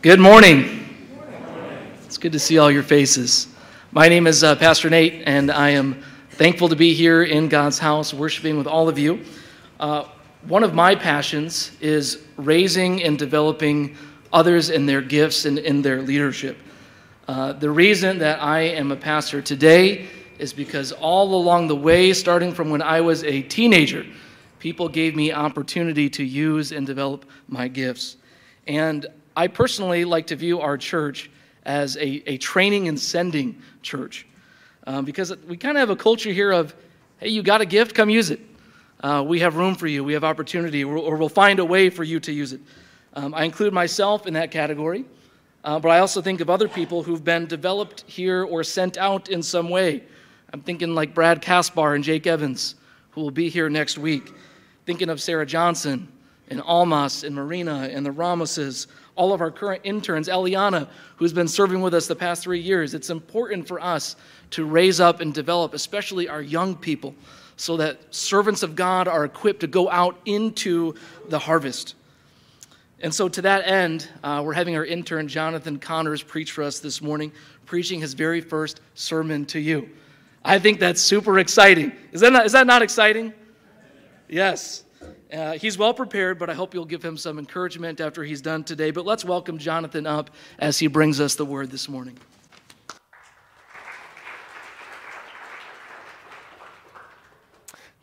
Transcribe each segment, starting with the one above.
Good morning. It's good to see all your faces. My name is uh, Pastor Nate, and I am thankful to be here in God's house worshiping with all of you. Uh, one of my passions is raising and developing others in their gifts and in their leadership. Uh, the reason that I am a pastor today is because all along the way, starting from when I was a teenager, people gave me opportunity to use and develop my gifts. And I personally like to view our church as a, a training and sending church um, because we kind of have a culture here of, hey, you got a gift, come use it. Uh, we have room for you, we have opportunity, or, or, we'll find a way for you to use it. Um, I include myself in that category, uh, but I also think of other people who've been developed here or sent out in some way. I'm thinking like Brad Caspar and Jake Evans, who will be here next week. Thinking of Sarah Johnson and Almas and Marina and the Ramoses, all of our current interns, Eliana, who's been serving with us the past three years. It's important for us to raise up and develop, especially our young people, so that servants of God are equipped to go out into the harvest. And so, to that end, uh, we're having our intern, Jonathan Connors, preach for us this morning, preaching his very first sermon to you. I think that's super exciting. Is that not, is that not exciting? Yes. Uh, he's well prepared, but I hope you'll give him some encouragement after he's done today. But let's welcome Jonathan up as he brings us the word this morning.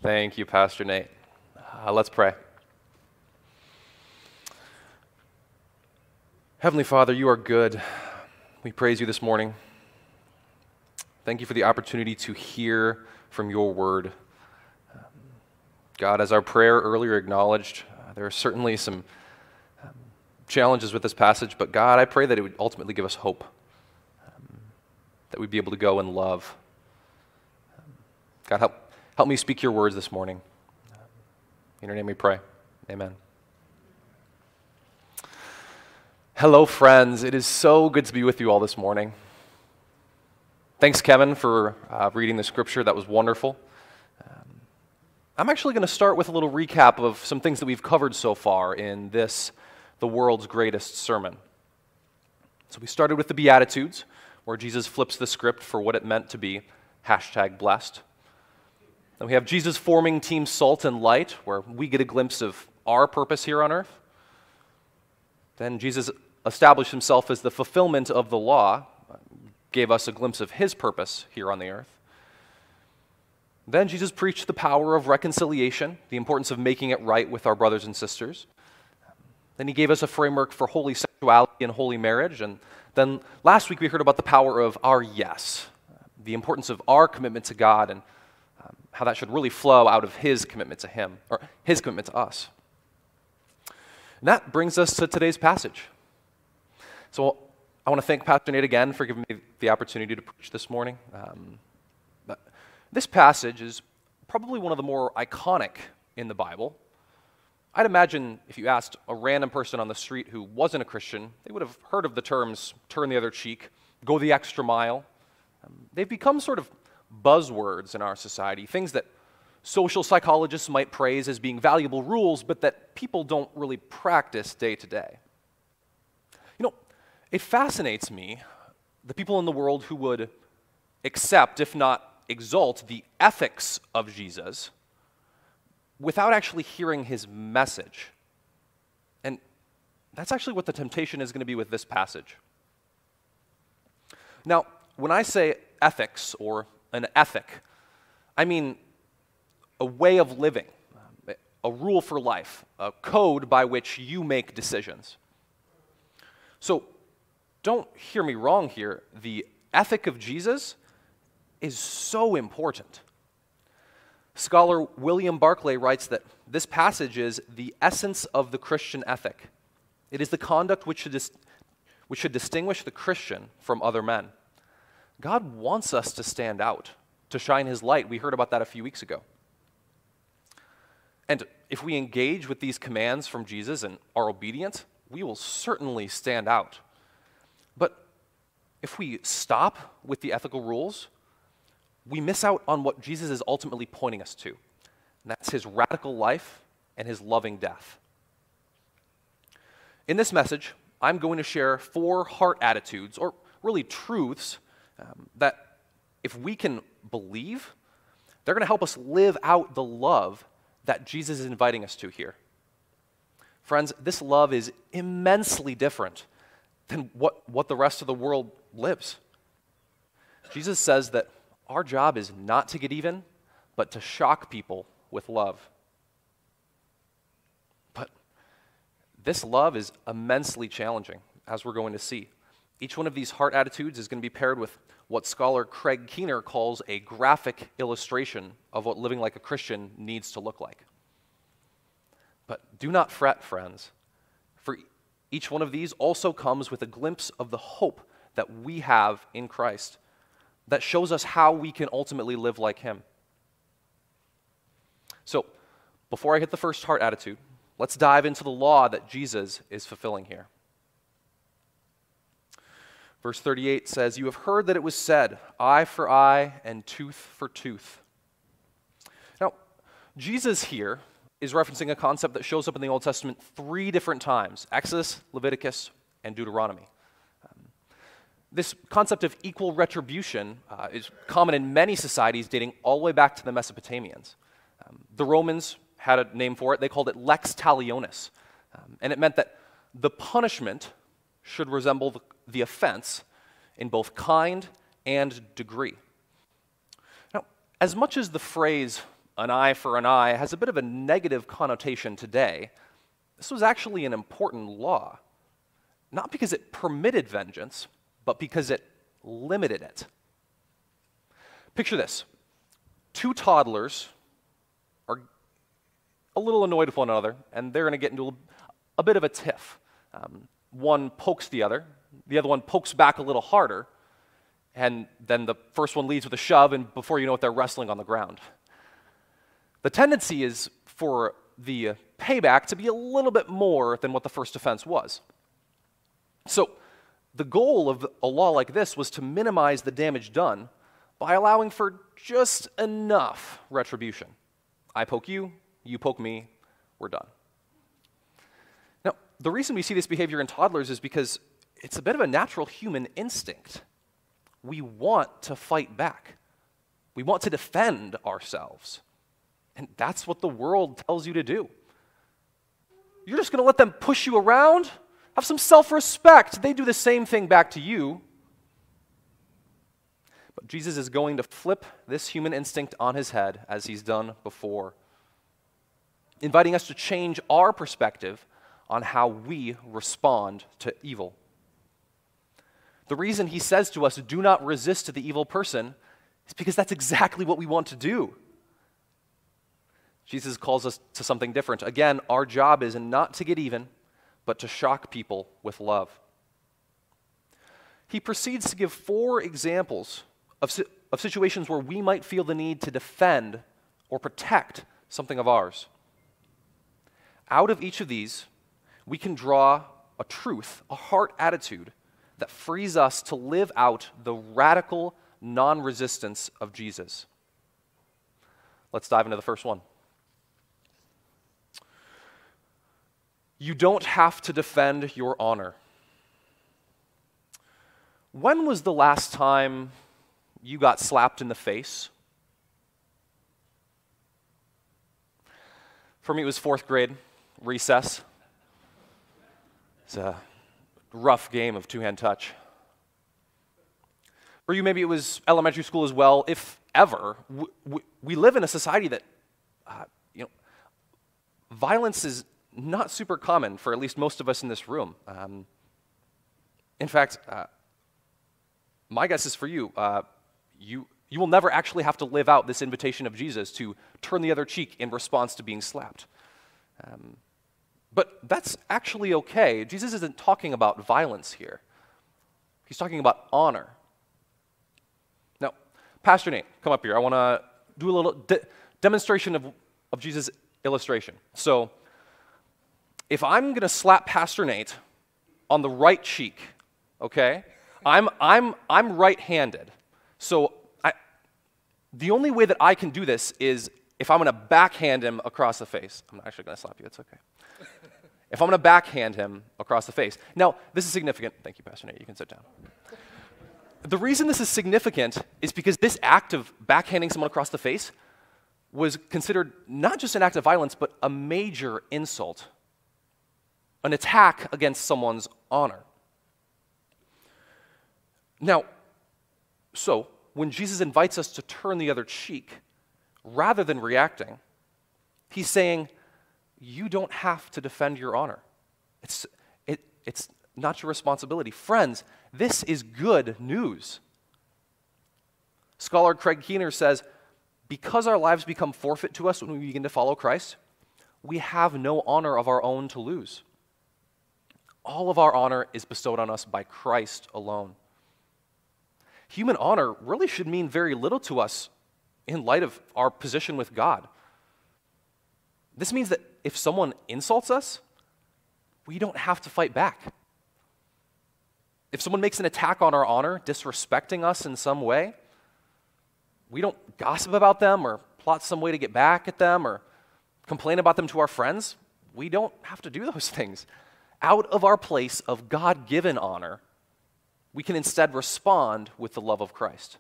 Thank you, Pastor Nate. Uh, let's pray. Heavenly Father, you are good. We praise you this morning. Thank you for the opportunity to hear from your word. God, as our prayer earlier acknowledged, uh, there are certainly some um, challenges with this passage, but God, I pray that it would ultimately give us hope, um, that we'd be able to go and love. Um, God, help, help me speak your words this morning. In your name we pray. Amen. Hello, friends. It is so good to be with you all this morning. Thanks, Kevin, for uh, reading the scripture. That was wonderful. I'm actually going to start with a little recap of some things that we've covered so far in this, the world's greatest sermon. So we started with the Beatitudes, where Jesus flips the script for what it meant to be hashtag blessed. Then we have Jesus forming Team Salt and Light, where we get a glimpse of our purpose here on earth. Then Jesus established himself as the fulfillment of the law, gave us a glimpse of his purpose here on the earth. Then Jesus preached the power of reconciliation, the importance of making it right with our brothers and sisters. Then he gave us a framework for holy sexuality and holy marriage. And then last week we heard about the power of our yes, the importance of our commitment to God and um, how that should really flow out of his commitment to him, or his commitment to us. And that brings us to today's passage. So I want to thank Pastor Nate again for giving me the opportunity to preach this morning. Um, this passage is probably one of the more iconic in the Bible. I'd imagine if you asked a random person on the street who wasn't a Christian, they would have heard of the terms turn the other cheek, go the extra mile. Um, they've become sort of buzzwords in our society, things that social psychologists might praise as being valuable rules, but that people don't really practice day to day. You know, it fascinates me the people in the world who would accept, if not exalt the ethics of Jesus without actually hearing his message. And that's actually what the temptation is going to be with this passage. Now, when I say ethics or an ethic, I mean a way of living, a rule for life, a code by which you make decisions. So, don't hear me wrong here. The ethic of Jesus is so important. Scholar William Barclay writes that this passage is the essence of the Christian ethic. It is the conduct which should, dis- which should distinguish the Christian from other men. God wants us to stand out, to shine his light. We heard about that a few weeks ago. And if we engage with these commands from Jesus and are obedient, we will certainly stand out. But if we stop with the ethical rules, we miss out on what Jesus is ultimately pointing us to. And that's his radical life and his loving death. In this message, I'm going to share four heart attitudes, or really truths, um, that if we can believe, they're going to help us live out the love that Jesus is inviting us to here. Friends, this love is immensely different than what, what the rest of the world lives. Jesus says that our job is not to get even, but to shock people with love. But this love is immensely challenging, as we're going to see. Each one of these heart attitudes is going to be paired with what scholar Craig Keener calls a graphic illustration of what living like a Christian needs to look like. But do not fret, friends, for each one of these also comes with a glimpse of the hope that we have in Christ that shows us how we can ultimately live like Him. So, before I hit the first heart attitude, let's dive into the law that Jesus is fulfilling here. Verse 38 says, You have heard that it was said, eye for eye and tooth for tooth. Now, Jesus here is referencing a concept that shows up in the Old Testament three different times Exodus, Leviticus, and Deuteronomy. This concept of equal retribution uh, is common in many societies dating all the way back to the Mesopotamians. Um, the Romans had a name for it, they called it lex talionis. Um, and it meant that the punishment should resemble the, the offense in both kind and degree. Now, as much as the phrase an eye for an eye has a bit of a negative connotation today, this was actually an important law. Not because it permitted vengeance, but because it limited it. Picture this two toddlers are a little annoyed with one another, and they're going to get into a, a, bit of a tiff. Um, one pokes the other, the other one pokes back a little harder, and then the first one leads with a shove, and before you know it, they're wrestling on the ground. The tendency is for the payback to be a little bit more than what the first offense was. So, the goal of a law like this was to minimize the damage done by allowing for just enough retribution. I poke you, you poke me, we're done. Now, the reason we see this behavior in toddlers is because it's a bit of a natural human instinct. We want to fight back, we want to defend ourselves. And that's what the world tells you to do. You're just going to let them push you around? Have some self respect. They do the same thing back to you. But Jesus is going to flip this human instinct on his head as he's done before, inviting us to change our perspective on how we respond to evil. The reason he says to us, do not resist the evil person, is because that's exactly what we want to do. Jesus calls us to something different. Again, our job is not to get even, but to shock people with love. He proceeds to give four examples of, of situations where we might feel the need to defend or protect something of ours. Out of each of these, we can draw a truth, a heart attitude that frees us to live out the radical non resistance of Jesus. Let's dive into the first one. You don't have to defend your honor. When was the last time you got slapped in the face? For me, it was fourth grade, recess. It's a rough game of two hand touch. For you, maybe it was elementary school as well, if ever. We, we live in a society that, uh, you know, violence is not super common for at least most of us in this room. Um, in fact, uh, my guess is for you, uh, you, you will never actually have to live out this invitation of Jesus to turn the other cheek in response to being slapped. Um, but that's actually okay. Jesus isn't talking about violence here, he's talking about honor. Now, Pastor Nate, come up here. I want to do a little de- demonstration of, of Jesus' illustration. So, if I'm going to slap Pastor Nate on the right cheek, okay, I'm, I'm, I'm right handed. So I, the only way that I can do this is if I'm going to backhand him across the face. I'm not actually going to slap you, it's okay. if I'm going to backhand him across the face. Now, this is significant. Thank you, Pastor Nate. You can sit down. The reason this is significant is because this act of backhanding someone across the face was considered not just an act of violence, but a major insult, an attack against someone's honor. Now, so when Jesus invites us to turn the other cheek, rather than reacting, he's saying, You don't have to defend your honor. It's, it, it's not your responsibility. Friends, this is good news. Scholar Craig Keener says, because our lives become forfeit to us when we begin to follow Christ, we have no honor of our own to lose. All of our honor is bestowed on us by Christ alone. Human honor really should mean very little to us in light of our position with God. This means that if someone insults us, we don't have to fight back. If someone makes an attack on our honor, disrespecting us in some way, we don't gossip about them or plot some way to get back at them or complain about them to our friends. We don't have to do those things. Out of our place of God given honor, we can instead respond with the love of Christ.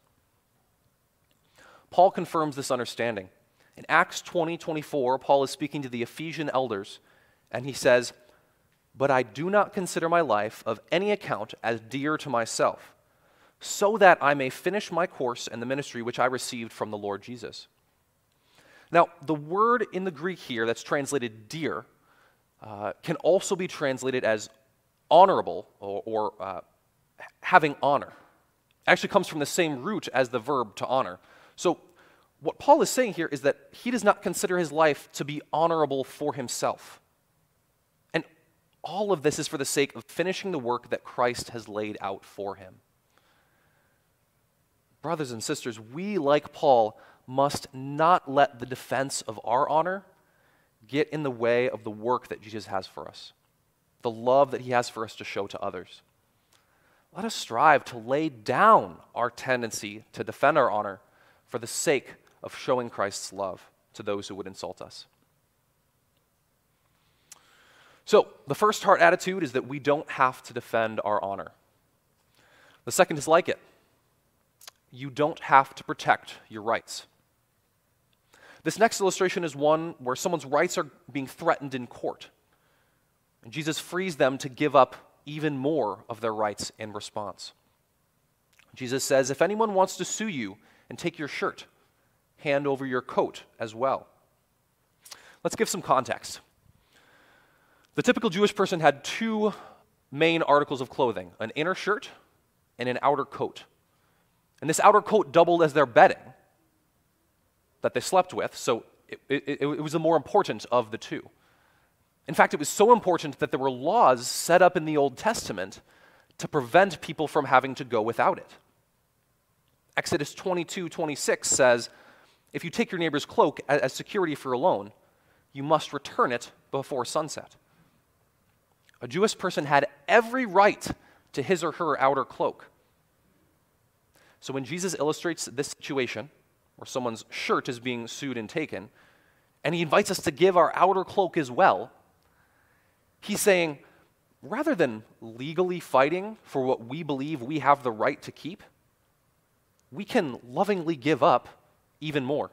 Paul confirms this understanding. In Acts 20 24, Paul is speaking to the Ephesian elders, and he says, But I do not consider my life of any account as dear to myself so that I may finish my course and the ministry which I received from the Lord Jesus. Now, the word in the Greek here that's translated dear uh, can also be translated as honorable or, or uh, having honor. Actually comes from the same root as the verb to honor. So, what Paul is saying here is that he does not consider his life to be honorable for himself. And all of this is for the sake of finishing the work that Christ has laid out for him. Brothers and sisters, we, like Paul, must not let the defense of our honor get in the way of the work that Jesus has for us, the love that he has for us to show to others. Let us strive to lay down our tendency to defend our honor for the sake of showing Christ's love to those who would insult us. So, the first heart attitude is that we don't have to defend our honor. The second is like it you don't have to protect your rights. This next illustration is one where someone's rights are being threatened in court. And Jesus frees them to give up even more of their rights in response. Jesus says, If anyone wants to sue you and take your shirt, hand over your coat as well. Let's give some context. The typical Jewish person had two main articles of clothing an inner shirt and an outer coat. And this outer coat doubled as their bedding that they slept with, so it, it, it, was the more important of the two. In fact, it was so important that there were laws set up in the Old Testament to prevent people from having to go without it. Exodus 22 26 says, If you take your neighbor's cloak as security for a loan, you must return it before sunset. A Jewish person had every right to his or her outer cloak. So when Jesus illustrates this situation where someone's shirt is being sued and taken, and he invites us to give our outer cloak as well, he's saying, rather than legally fighting for what we believe we have the right to keep, we can lovingly give up even more.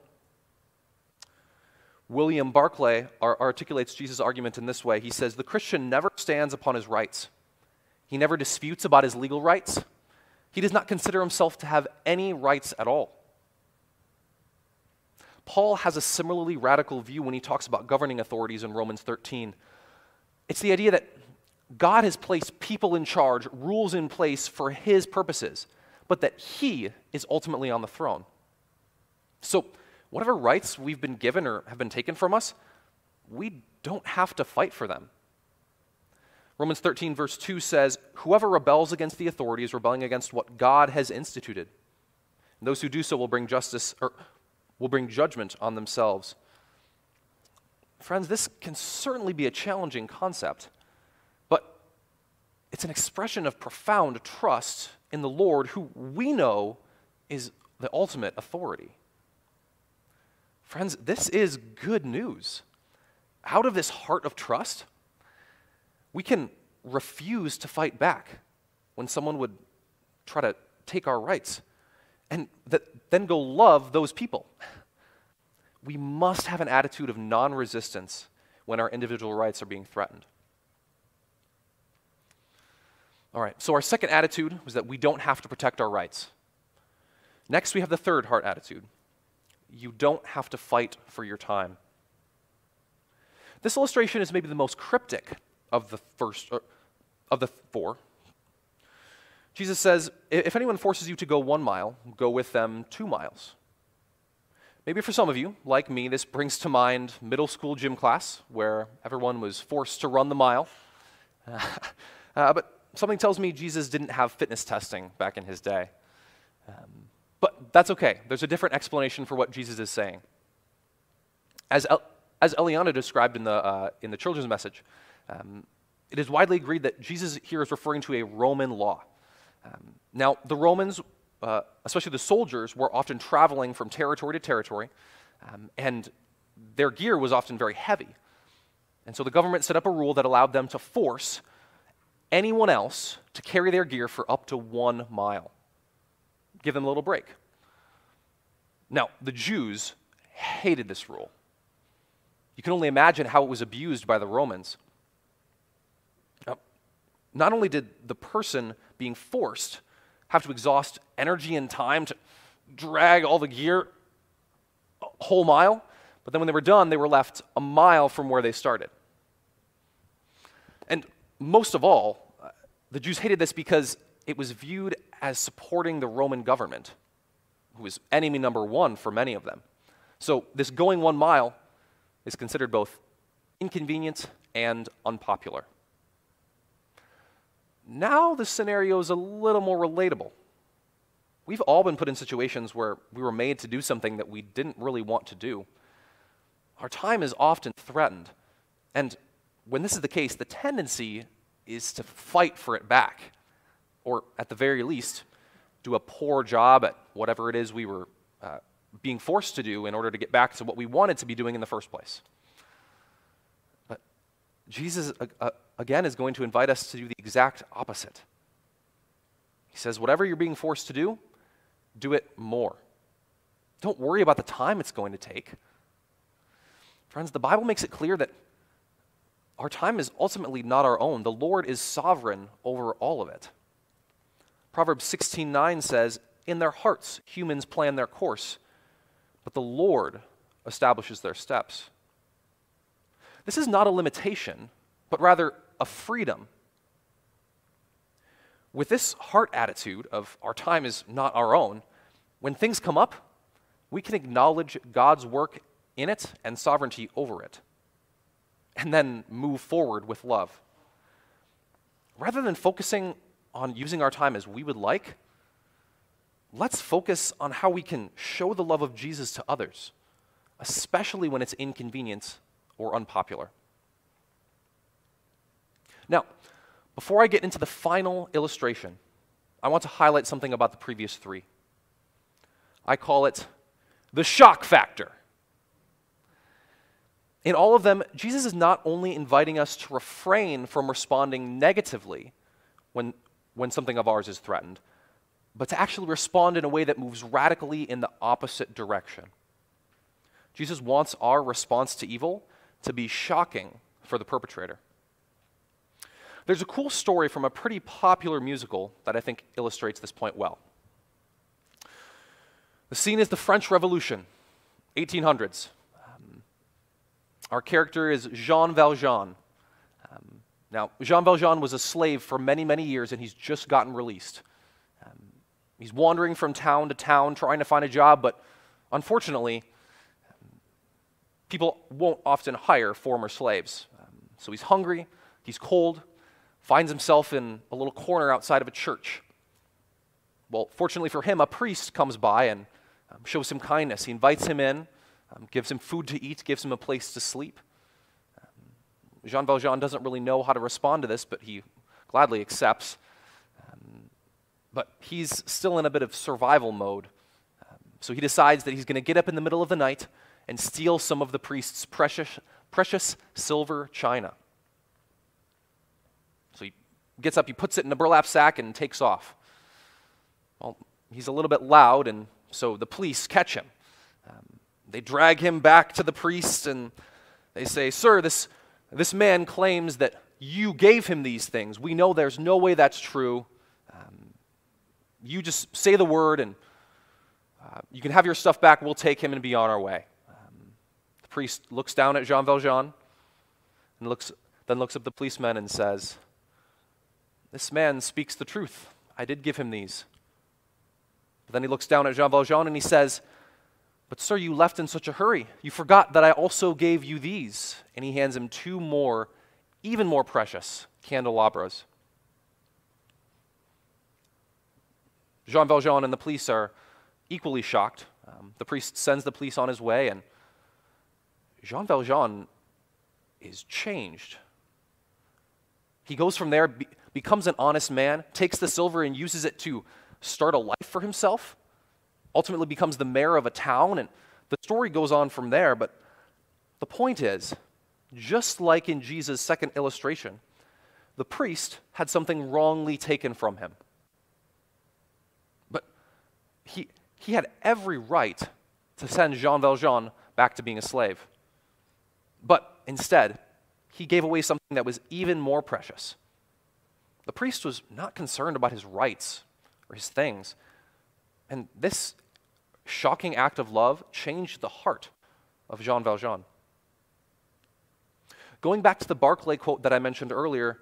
William Barclay articulates Jesus' argument in this way. He says, The Christian never stands upon his rights. He never disputes about his legal rights. He does not consider himself to have any rights at all. Paul has a similarly radical view when he talks about governing authorities in Romans 13. It's the idea that God has placed people in charge, rules in place for his purposes, but that he is ultimately on the throne. So, whatever rights we've been given or have been taken from us, we don't have to fight for them. Romans 13, verse 2 says, Whoever rebels against the authority is rebelling against what God has instituted. And those who do so will bring justice or will bring judgment on themselves. Friends, this can certainly be a challenging concept, but it's an expression of profound trust in the Lord, who we know is the ultimate authority. Friends, this is good news. Out of this heart of trust, we can refuse to fight back when someone would try to take our rights and then go love those people. We must have an attitude of non resistance when our individual rights are being threatened. All right, so our second attitude was that we don't have to protect our rights. Next, we have the third heart attitude you don't have to fight for your time. This illustration is maybe the most cryptic of the first uh, of the four. Jesus says, if anyone forces you to go one mile, go with them two miles. Maybe for some of you, like me, this brings to mind middle school gym class where everyone was forced to run the mile. uh, but something tells me Jesus didn't have fitness testing back in his day. Um, but that's okay. There's a different explanation for what Jesus is saying. As, El- as Eliana described in the, uh, in the children's message, um, it is widely agreed that Jesus here is referring to a Roman law. Um, now, the Romans, uh, especially the soldiers, were often traveling from territory to territory, um, and their gear was often very heavy. And so the government set up a rule that allowed them to force anyone else to carry their gear for up to one mile. Give them a little break. Now, the Jews hated this rule. You can only imagine how it was abused by the Romans. Now, not only did the person being forced have to exhaust energy and time to drag all the gear a whole mile, but then when they were done, they were left a mile from where they started. And most of all, the Jews hated this because it was viewed as supporting the Roman government, who was enemy number one for many of them. So, this going one mile is considered both inconvenient and unpopular. Now the scenario is a little more relatable. We've all been put in situations where we were made to do something that we didn't really want to do. Our time is often threatened. And when this is the case, the tendency is to fight for it back, or at the very least, do a poor job at whatever it is we were uh, being forced to do in order to get back to what we wanted to be doing in the first place. Jesus, again, is going to invite us to do the exact opposite. He says, whatever you're being forced to do, do it more. Don't worry about the time it's going to take. Friends, the Bible makes it clear that our time is ultimately not our own. The Lord is sovereign over all of it. Proverbs 16:9 says, "In their hearts humans plan their course, but the Lord establishes their steps." This is not a limitation, but rather a freedom. With this heart attitude of our time is not our own, when things come up, we can acknowledge God's work in it and sovereignty over it, and then move forward with love. Rather than focusing on using our time as we would like, let's focus on how we can show the love of Jesus to others, especially when it's inconvenient or unpopular. Now, before I get into the final illustration, I want to highlight something about the previous three. I call it the shock factor. In all of them, Jesus is not only inviting us to refrain from responding negatively when, when something of ours is threatened, but to actually respond in a way that moves radically in the opposite direction. Jesus wants our response to evil to be shocking for the perpetrator. There's a cool story from a pretty popular musical that I think illustrates this point well. The scene is the French Revolution, 1800s. Um, our character is Jean Valjean. Um, now, Jean Valjean was a slave for many, many years, and he's just gotten released. Um, he's wandering from town to town trying to find a job, but unfortunately, people won't often hire former slaves. Um, so he's hungry, he's cold, finds himself in a little corner outside of a church. Well, fortunately for him, a priest comes by and um, shows him kindness. He invites him in, um, gives him food to eat, gives him a place to sleep. Um, Jean Valjean doesn't really know how to respond to this, but he gladly accepts. Um, but he's still in a bit of survival mode. Um, so he decides that he's going to get up in the middle of the night and steal some of the priest's precious, precious silver china. So he gets up, he puts it in a burlap sack, and takes off. Well, he's a little bit loud, and so the police catch him. Um, they drag him back to the priest, and they say, Sir, this, this man claims that you gave him these things. We know there's no way that's true. Um, you just say the word, and uh, you can have your stuff back. We'll take him and be on our way. Priest looks down at Jean Valjean and looks, then looks up the policeman and says, This man speaks the truth. I did give him these. But then he looks down at Jean Valjean and he says, But sir, you left in such a hurry. You forgot that I also gave you these. And he hands him two more even more precious candelabras. Jean Valjean and the police are equally shocked. Um, the priest sends the police on his way, and Jean Valjean is changed. He goes from there, be, becomes an honest man, takes the silver and uses it to start a life for himself, ultimately becomes the mayor of a town, and the story goes on from there. But the point is, just like in Jesus' second illustration, the priest had something wrongly taken from him. But he, he had every right to send Jean Valjean back to being a slave. But instead, he gave away something that was even more precious. The priest was not concerned about his rights or his things. And this shocking act of love changed the heart of Jean Valjean. Going back to the Barclay quote that I mentioned earlier,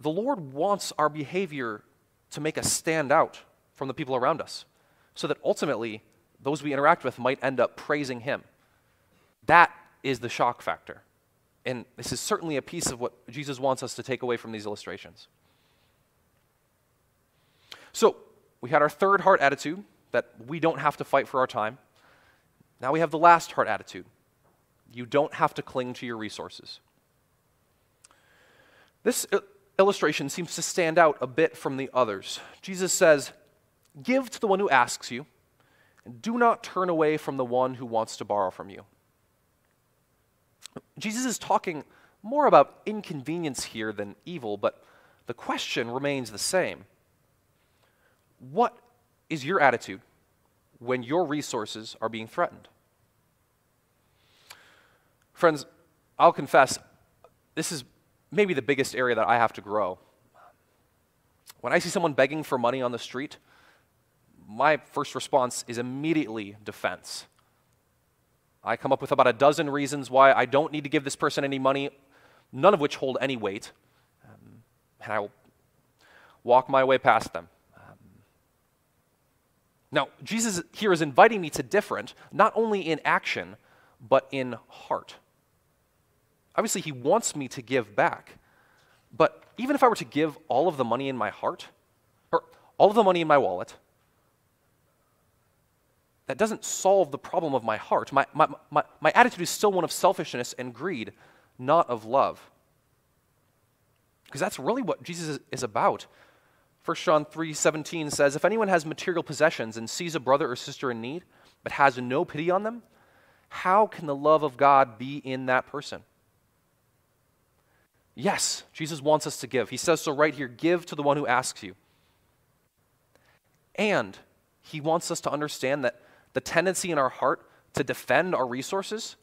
the Lord wants our behavior to make us stand out from the people around us so that ultimately those we interact with might end up praising Him. That is the shock factor. And this is certainly a piece of what Jesus wants us to take away from these illustrations. So, we had our third heart attitude that we don't have to fight for our time. Now we have the last heart attitude you don't have to cling to your resources. This illustration seems to stand out a bit from the others. Jesus says, Give to the one who asks you, and do not turn away from the one who wants to borrow from you. Jesus is talking more about inconvenience here than evil, but the question remains the same. What is your attitude when your resources are being threatened? Friends, I'll confess, this is maybe the biggest area that I have to grow. When I see someone begging for money on the street, my first response is immediately defense. I come up with about a dozen reasons why I don't need to give this person any money, none of which hold any weight, um, and I will walk my way past them. Um, now, Jesus here is inviting me to different, not only in action, but in heart. Obviously, he wants me to give back. But even if I were to give all of the money in my heart, or all of the money in my wallet, that doesn't solve the problem of my heart. My, my, my, my attitude is still one of selfishness and greed, not of love. Because that's really what Jesus is, is about. 1 John 3:17 says, "If anyone has material possessions and sees a brother or sister in need, but has no pity on them, how can the love of God be in that person?" Yes, Jesus wants us to give. He says so right here give to the one who asks you. And he wants us to understand that the tendency in our heart to defend our resources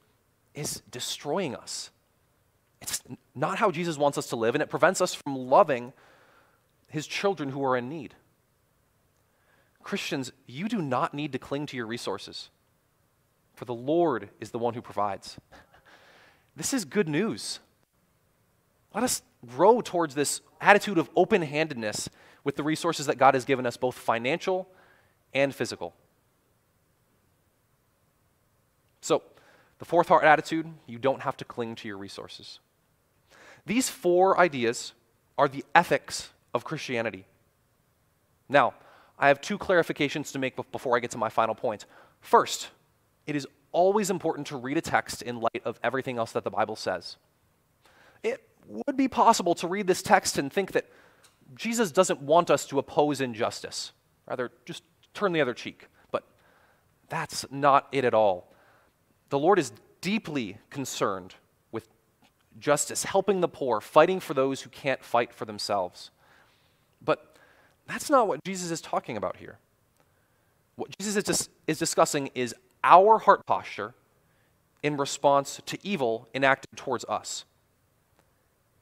is destroying us. It's not how Jesus wants us to live, and it prevents us from loving his children who are in need. Christians, you do not need to cling to your resources, for the Lord is the one who provides. This is good news. Let us grow towards this attitude of open handedness with the resources that God has given us, both financial and physical. So, the fourth heart attitude you don't have to cling to your resources. These four ideas are the ethics of Christianity. Now, I have two clarifications to make before I get to my final point. First, it is always important to read a text in light of everything else that the Bible says. It would be possible to read this text and think that Jesus doesn't want us to oppose injustice, rather, just turn the other cheek. But that's not it at all. The Lord is deeply concerned with justice, helping the poor, fighting for those who can't fight for themselves. But that's not what Jesus is talking about here. What Jesus is, dis- is discussing is our heart posture in response to evil enacted towards us.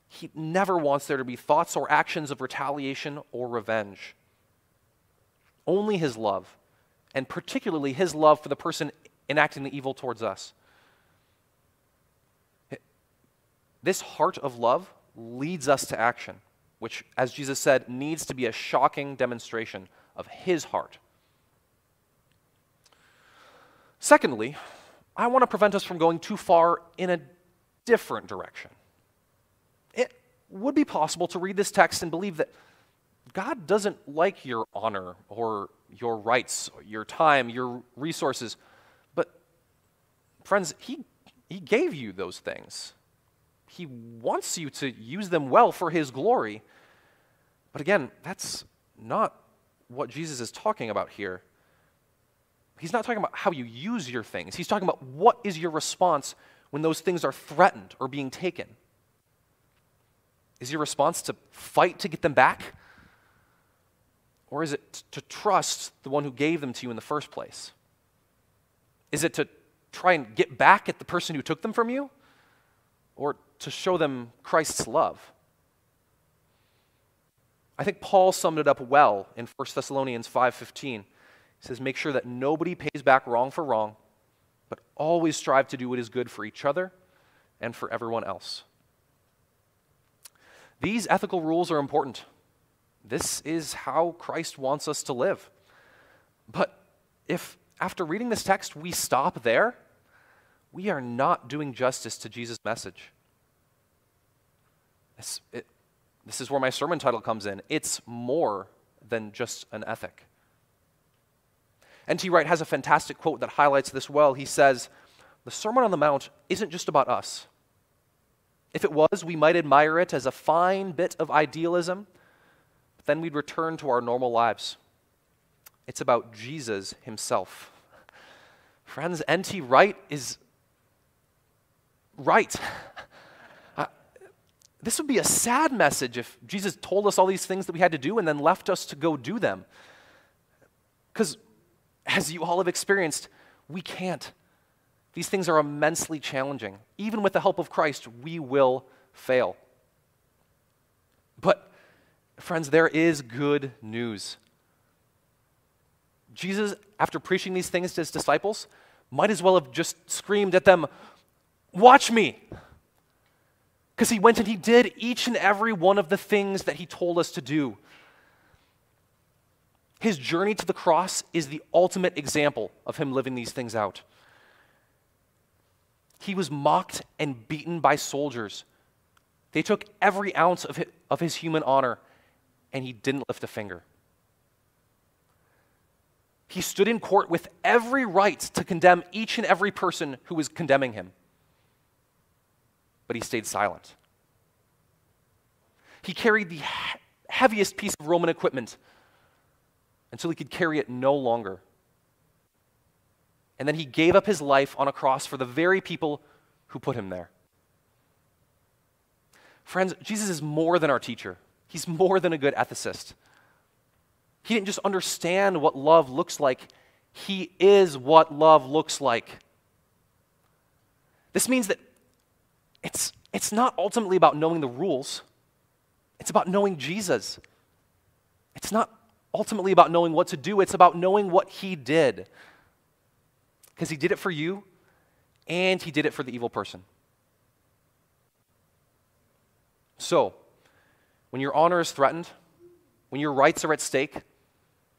He never wants there to be thoughts or actions of retaliation or revenge. Only his love, and particularly his love for the person enacting the evil towards us. This heart of love leads us to action, which, as Jesus said, needs to be a shocking demonstration of his heart. Secondly, I want to prevent us from going too far in a different direction. It would be possible to read this text and believe that God doesn't like your honor or your rights, your time, your resources. Friends, He, he gave you those things. He wants you to use them well for His glory. But again, that's not what Jesus is talking about here. He's not talking about how you use your things. He's talking about what is your response when those things are threatened or being taken. Is your response to fight to get them back? Or is it to trust the one who gave them to you in the first place? Is it to try and get back at the person who took them from you? Or to show them Christ's love? I think Paul summed it up well in 1 Thessalonians 5:15. He says, Make sure that nobody pays back wrong for wrong, but always strive to do what is good for each other and for everyone else. These ethical rules are important. This is how Christ wants us to live. But if after reading this text we stop there, we are not doing justice to Jesus' message. This, it, this is where my sermon title comes in. It's more than just an ethic. N.T. Wright has a fantastic quote that highlights this well. He says, The Sermon on the Mount isn't just about us. If it was, we might admire it as a fine bit of idealism, but then we'd return to our normal lives. It's about Jesus himself. Friends, N.T. Wright is right. Uh, this would be a sad message if Jesus told us all these things that we had to do and then left us to go do them. Because as you all have experienced, we can't. These things are immensely challenging. Even with the help of Christ, we will fail. But, friends, there is good news. Jesus, after preaching these things to his disciples, might as well have just screamed at them, Watch me! Because he went and he did each and every one of the things that he told us to do. His journey to the cross is the ultimate example of him living these things out. He was mocked and beaten by soldiers. They took every ounce of his, human honor, and he didn't lift a finger. He stood in court with every right to condemn each and every person who was condemning him, but he stayed silent. He carried the heaviest piece of Roman equipment until he could carry it no longer. And then he gave up his life on a cross for the very people who put him there. Friends, Jesus is more than our teacher, he's more than a good ethicist. He didn't just understand what love looks like, he is what love looks like. This means that it's, it's not ultimately about knowing the rules, it's about knowing Jesus. It's not ultimately about knowing what to do, it's about knowing what he did. Because he did it for you, and he did it for the evil person. So, when your honor is threatened, when your rights are at stake,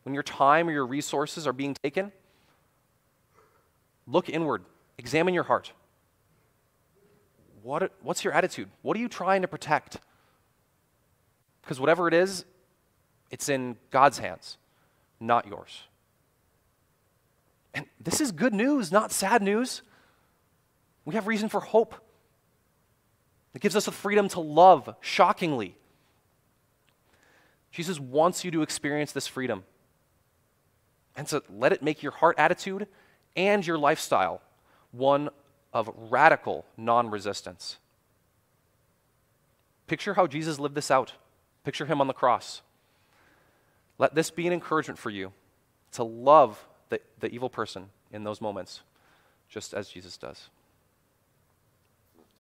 when your time or your resources are being taken, look inward, examine your heart. What, what's your attitude? What are you trying to protect? Because whatever it is, it's in God's hands, not yours. And this is good news, not sad news. We have reason for hope. It gives us the freedom to love shockingly. Jesus wants you to experience this freedom. And so let it make your heart attitude and your lifestyle one of radical non resistance. Picture how Jesus lived this out. Picture him on the cross. Let this be an encouragement for you to love the, the evil person in those moments, just as Jesus does.